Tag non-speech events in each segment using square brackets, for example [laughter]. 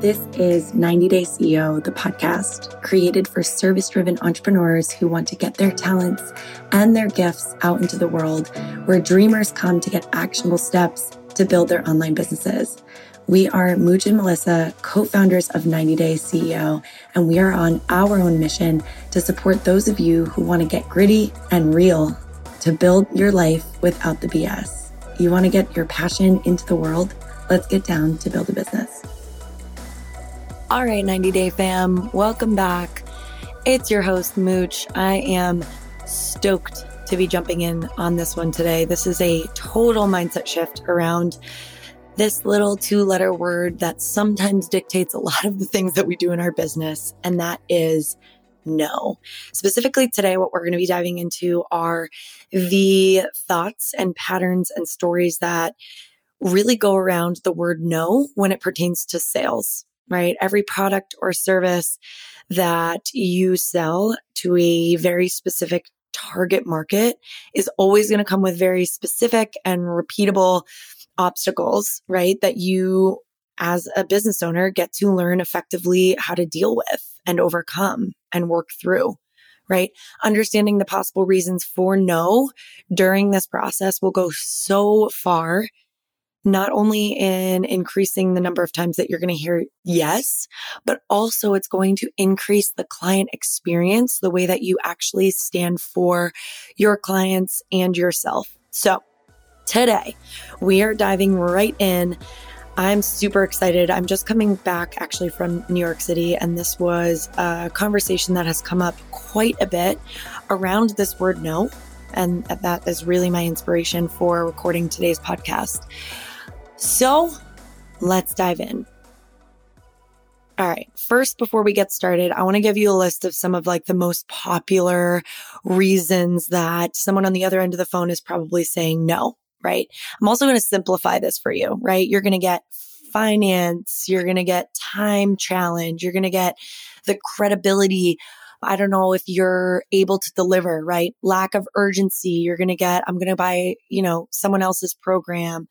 This is 90 Day CEO, the podcast created for service driven entrepreneurs who want to get their talents and their gifts out into the world, where dreamers come to get actionable steps to build their online businesses. We are Mooj and Melissa, co founders of 90 Day CEO, and we are on our own mission to support those of you who want to get gritty and real to build your life without the BS. You want to get your passion into the world? Let's get down to build a business. All right, 90 Day fam, welcome back. It's your host, Mooj. I am stoked to be jumping in on this one today. This is a total mindset shift around this little two letter word that sometimes dictates a lot of the things that we do in our business, and that is no. Specifically today, what we're going to be diving into are the thoughts and patterns and stories that really go around the word no when it pertains to sales right? Every product or service that you sell to a very specific target market is always going to come with very specific and repeatable obstacles, right? That you as a business owner get to learn effectively how to deal with and overcome and work through right? Understanding the possible reasons for no during this process will go so far not only in increasing the number of times that you're going to hear yes, but also it's going to increase the client experience, the way that you actually stand for your clients and yourself. So today we are diving right in. I'm super excited. I'm just coming back actually from New York City, and this was a conversation that has come up quite a bit around this word no. And that is really my inspiration for recording today's podcast. So let's dive in. All right. First, before we get started, I want to give you a list of some of like the most popular reasons that someone on the other end of the phone is probably saying no, right? I'm also going to simplify this for you, right? You're going to get finance. You're going to get time challenge. You're going to get the credibility. I don't know if you're able to deliver, right? Lack of urgency. You're going to get, I'm going to buy, you know, someone else's program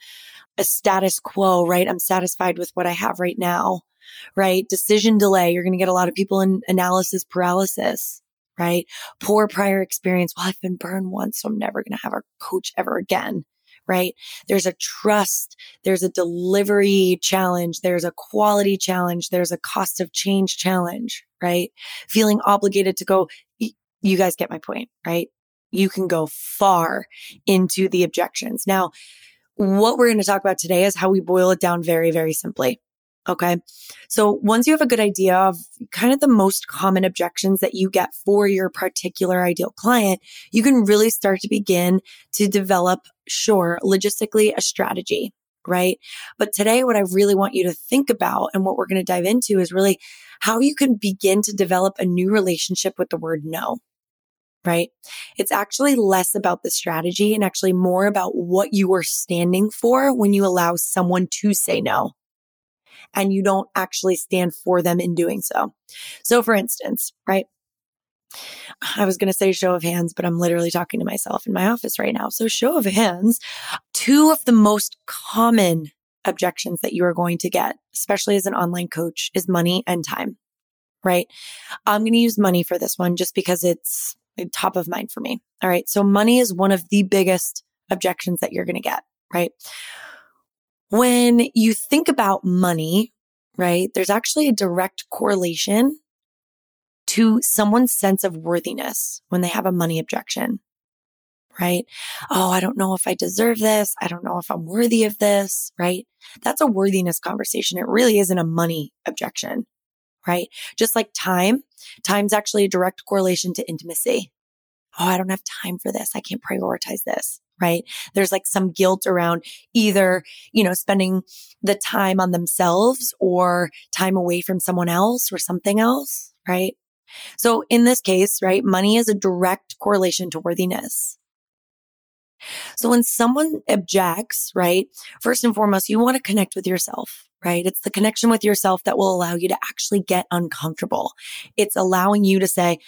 a status quo, right? I'm satisfied with what I have right now, right? Decision delay. You're going to get a lot of people in analysis paralysis, right? Poor prior experience. Well, I've been burned once, so I'm never going to have a coach ever again, right? There's a trust. There's a delivery challenge. There's a quality challenge. There's a cost of change challenge, right? Feeling obligated to go. You guys get my point, right? You can go far into the objections. Now, what we're going to talk about today is how we boil it down very, very simply. Okay. So once you have a good idea of kind of the most common objections that you get for your particular ideal client, you can really start to begin to develop, sure, logistically a strategy, right? But today, what I really want you to think about and what we're going to dive into is really how you can begin to develop a new relationship with the word no right? It's actually less about the strategy and actually more about what you are standing for when you allow someone to say no and you don't actually stand for them in doing so. So for instance, right? I was going to say show of hands, but I'm literally talking to myself in my office right now. So show of hands, two of the most common objections that you are going to get, especially as an online coach is money and time, right? I'm going to use money for this one just because it's top of mind for me. All right. So money is one of the biggest objections that you're going to get, right? When you think about money, right, there's actually a direct correlation to someone's sense of worthiness when they have a money objection, right? Oh, I don't know if I deserve this. I don't know if I'm worthy of this, right? That's a worthiness conversation. It really isn't a money objection, right? Just like time, time's actually a direct correlation to intimacy. Oh, I don't have time for this. I can't prioritize this. Right. There's like some guilt around either, you know, spending the time on themselves or time away from someone else or something else. Right. So in this case, right, money is a direct correlation to worthiness. So when someone objects, right, first and foremost, you want to connect with yourself right? It's the connection with yourself that will allow you to actually get uncomfortable. It's allowing you to say,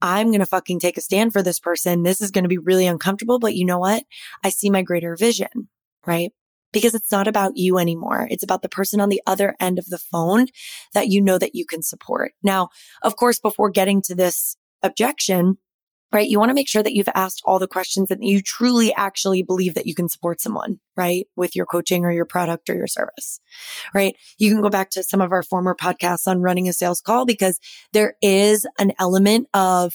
I'm going to fucking take a stand for this person. This is going to be really uncomfortable, but you know what? I see my greater vision, right? because it's not about you anymore. It's about the person on the other end of the phone that you know that you can support. Now, of course, before getting to this objection, right? You want to make sure that you've asked all the questions and you truly actually believe that you can support someone, right? With your coaching or your product or your service, right? You can go back to some of our former podcasts on running a sales call because there is an element of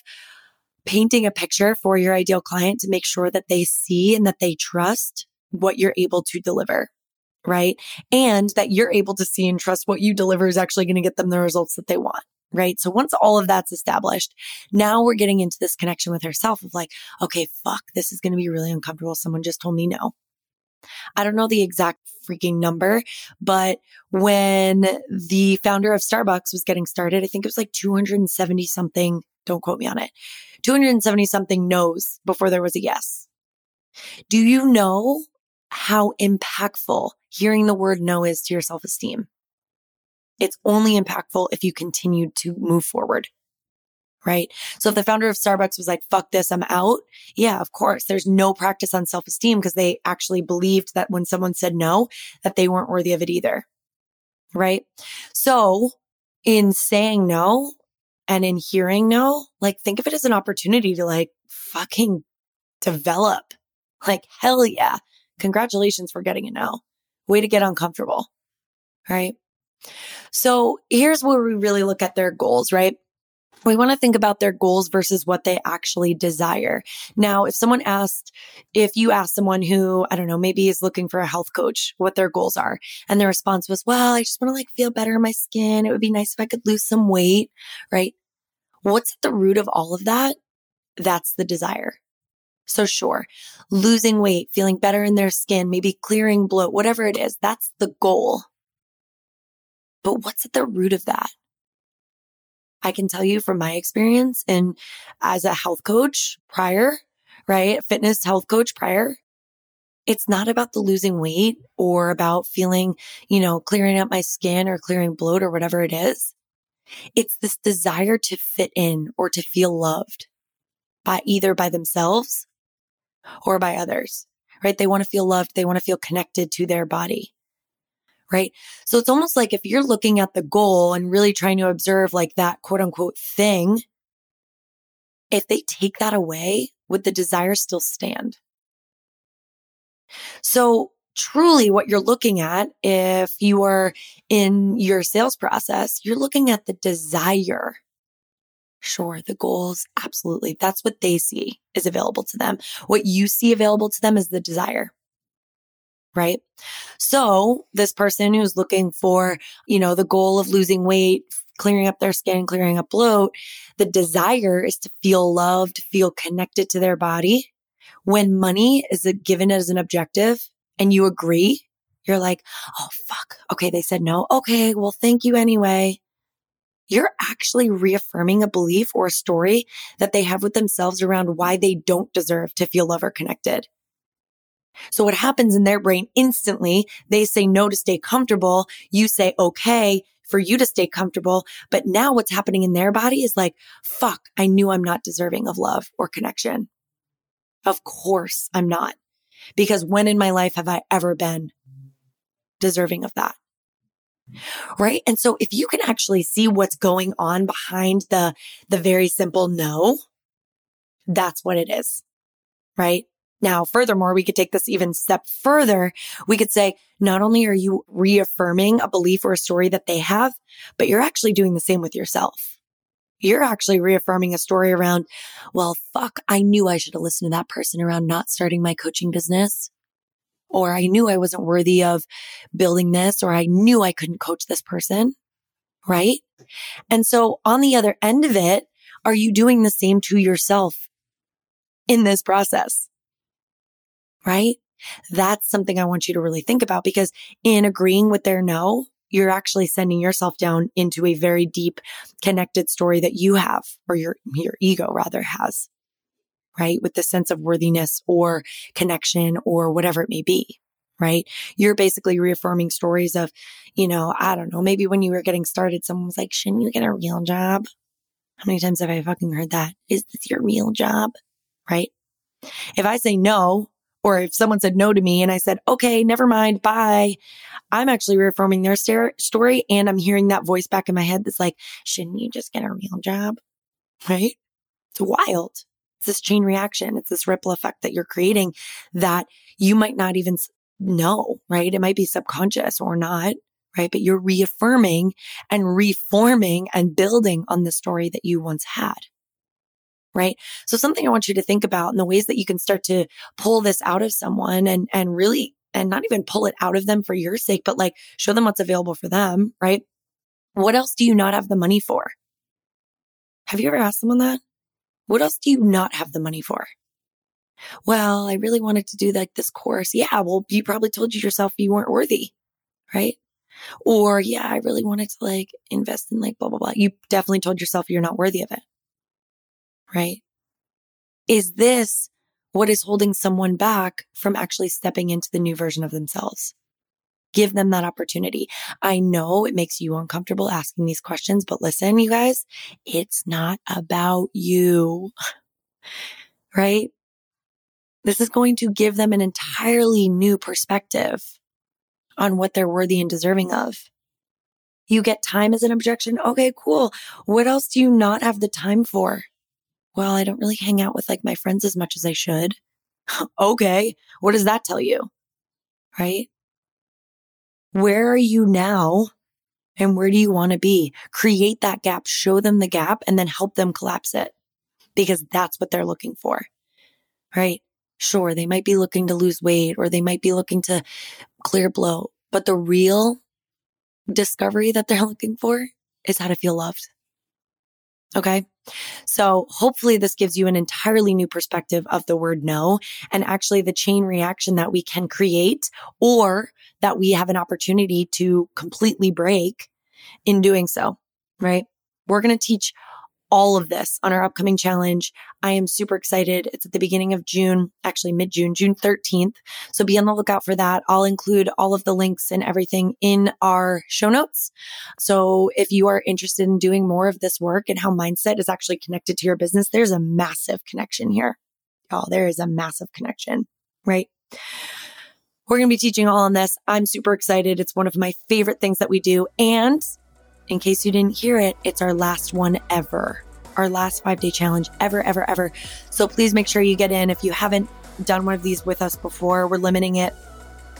painting a picture for your ideal client to make sure that they see and that they trust what you're able to deliver. Right. And that you're able to see and trust what you deliver is actually going to get them the results that they want right? So once all of that's established, now we're getting into this connection with herself of like, okay, fuck, this is going to be really uncomfortable. Someone just told me no. I don't know the exact freaking number, but when the founder of Starbucks was getting started, I think it was like 270 something. Don't quote me on it. 270 something no's before there was a yes. Do you know how impactful hearing the word no is to your self esteem? It's only impactful if you continue to move forward. Right. So if the founder of Starbucks was like, fuck this, I'm out. Yeah, of course. There's no practice on self esteem because they actually believed that when someone said no, that they weren't worthy of it either. Right. So in saying no and in hearing no, like think of it as an opportunity to like fucking develop. Like, hell yeah. Congratulations for getting a no. Way to get uncomfortable. Right. So here's where we really look at their goals, right? We want to think about their goals versus what they actually desire. Now, if someone asked, if you ask someone who, I don't know, maybe is looking for a health coach, what their goals are, and their response was, well, I just want to like feel better in my skin. It would be nice if I could lose some weight, right? What's at the root of all of that? That's the desire. So sure, losing weight, feeling better in their skin, maybe clearing bloat, whatever it is, that's the goal. But what's at the root of that? I can tell you from my experience and as a health coach prior, right? Fitness health coach prior. It's not about the losing weight or about feeling, you know, clearing up my skin or clearing bloat or whatever it is. It's this desire to fit in or to feel loved by either by themselves or by others, right? They want to feel loved. They want to feel connected to their body right? So it's almost like if you're looking at the goal and really trying to observe like that quote unquote thing, if they take that away, would the desire still stand? So truly what you're looking at, if you are in your sales process, you're looking at the desire. Sure, the goals, absolutely. That's what they see is available to them. What you see available to them is the desire right? So this person who's looking for, you know, the goal of losing weight, clearing up their skin, clearing up bloat, the desire is to feel loved, feel connected to their body. When money is given as an objective and you agree, you're like, oh, fuck. Okay. They said no. Okay. Well, thank you anyway. You're actually reaffirming a belief or a story that they have with themselves around why they don't deserve to feel love or connected. So what happens in their brain instantly, they say no to stay comfortable. You say okay for you to stay comfortable. But now what's happening in their body is like, fuck, I knew I'm not deserving of love or connection. Of course I'm not. Because when in my life have I ever been deserving of that? Right. And so if you can actually see what's going on behind the, the very simple no, that's what it is. Right. Now, furthermore, we could take this even step further. We could say, not only are you reaffirming a belief or a story that they have, but you're actually doing the same with yourself. You're actually reaffirming a story around, well, fuck, I knew I should have listened to that person around not starting my coaching business. Or I knew I wasn't worthy of building this, or I knew I couldn't coach this person. Right. And so on the other end of it, are you doing the same to yourself in this process? Right? That's something I want you to really think about because in agreeing with their no, you're actually sending yourself down into a very deep connected story that you have or your, your ego rather has, right? With the sense of worthiness or connection or whatever it may be, right? You're basically reaffirming stories of, you know, I don't know, maybe when you were getting started, someone was like, shouldn't you get a real job? How many times have I fucking heard that? Is this your real job? Right? If I say no, Or if someone said no to me and I said, okay, never mind, bye. I'm actually reforming their story and I'm hearing that voice back in my head that's like, shouldn't you just get a real job? Right? It's wild. It's this chain reaction. It's this ripple effect that you're creating that you might not even know, right? It might be subconscious or not, right? But you're reaffirming and reforming and building on the story that you once had right? So something I want you to think about and the ways that you can start to pull this out of someone and, and really, and not even pull it out of them for your sake, but like show them what's available for them, right? What else do you not have the money for? Have you ever asked someone that? What else do you not have the money for? Well, I really wanted to do like this course. Yeah. Well, you probably told you yourself you weren't worthy, right? Or yeah, I really wanted to like invest in like blah, blah, blah. You definitely told yourself you're not worthy of it, right? Is this what is holding someone back from actually stepping into the new version of themselves? Give them that opportunity. I know it makes you uncomfortable asking these questions, but listen, you guys, it's not about you, [laughs] right? This is going to give them an entirely new perspective on what they're worthy and deserving of. You get time as an objection. Okay, cool. What else do you not have the time for? Well, I don't really hang out with like my friends as much as I should. [laughs] okay. What does that tell you? Right? Where are you now? And where do you want to be? Create that gap, show them the gap and then help them collapse it because that's what they're looking for. Right? Sure, they might be looking to lose weight or they might be looking to clear blow, but the real discovery that they're [laughs] looking for is how to feel loved. Okay. So hopefully this gives you an entirely new perspective of the word no and actually the chain reaction that we can create or that we have an opportunity to completely break in doing so. Right. We're going to teach all of this on our upcoming challenge. I am super excited. It's at the beginning of June, actually mid June, June 13th. So be on the lookout for that. I'll include all of the links and everything in our show notes. So if you are interested in doing more of this work and how mindset is actually connected to your business, there's a massive connection here. Y'all, there is a massive connection, right? We're going to be teaching all on this. I'm super excited. It's one of my favorite things that we do. And in case you didn't hear it, it's our last one ever, our last five day challenge ever, ever, ever. So please make sure you get in. If you haven't done one of these with us before, we're limiting it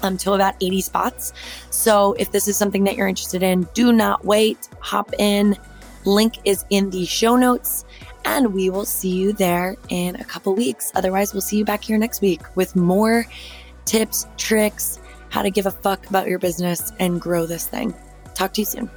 um, to about 80 spots. So if this is something that you're interested in, do not wait. Hop in. Link is in the show notes. And we will see you there in a couple weeks. Otherwise, we'll see you back here next week with more tips, tricks, how to give a fuck about your business and grow this thing. Talk to you soon.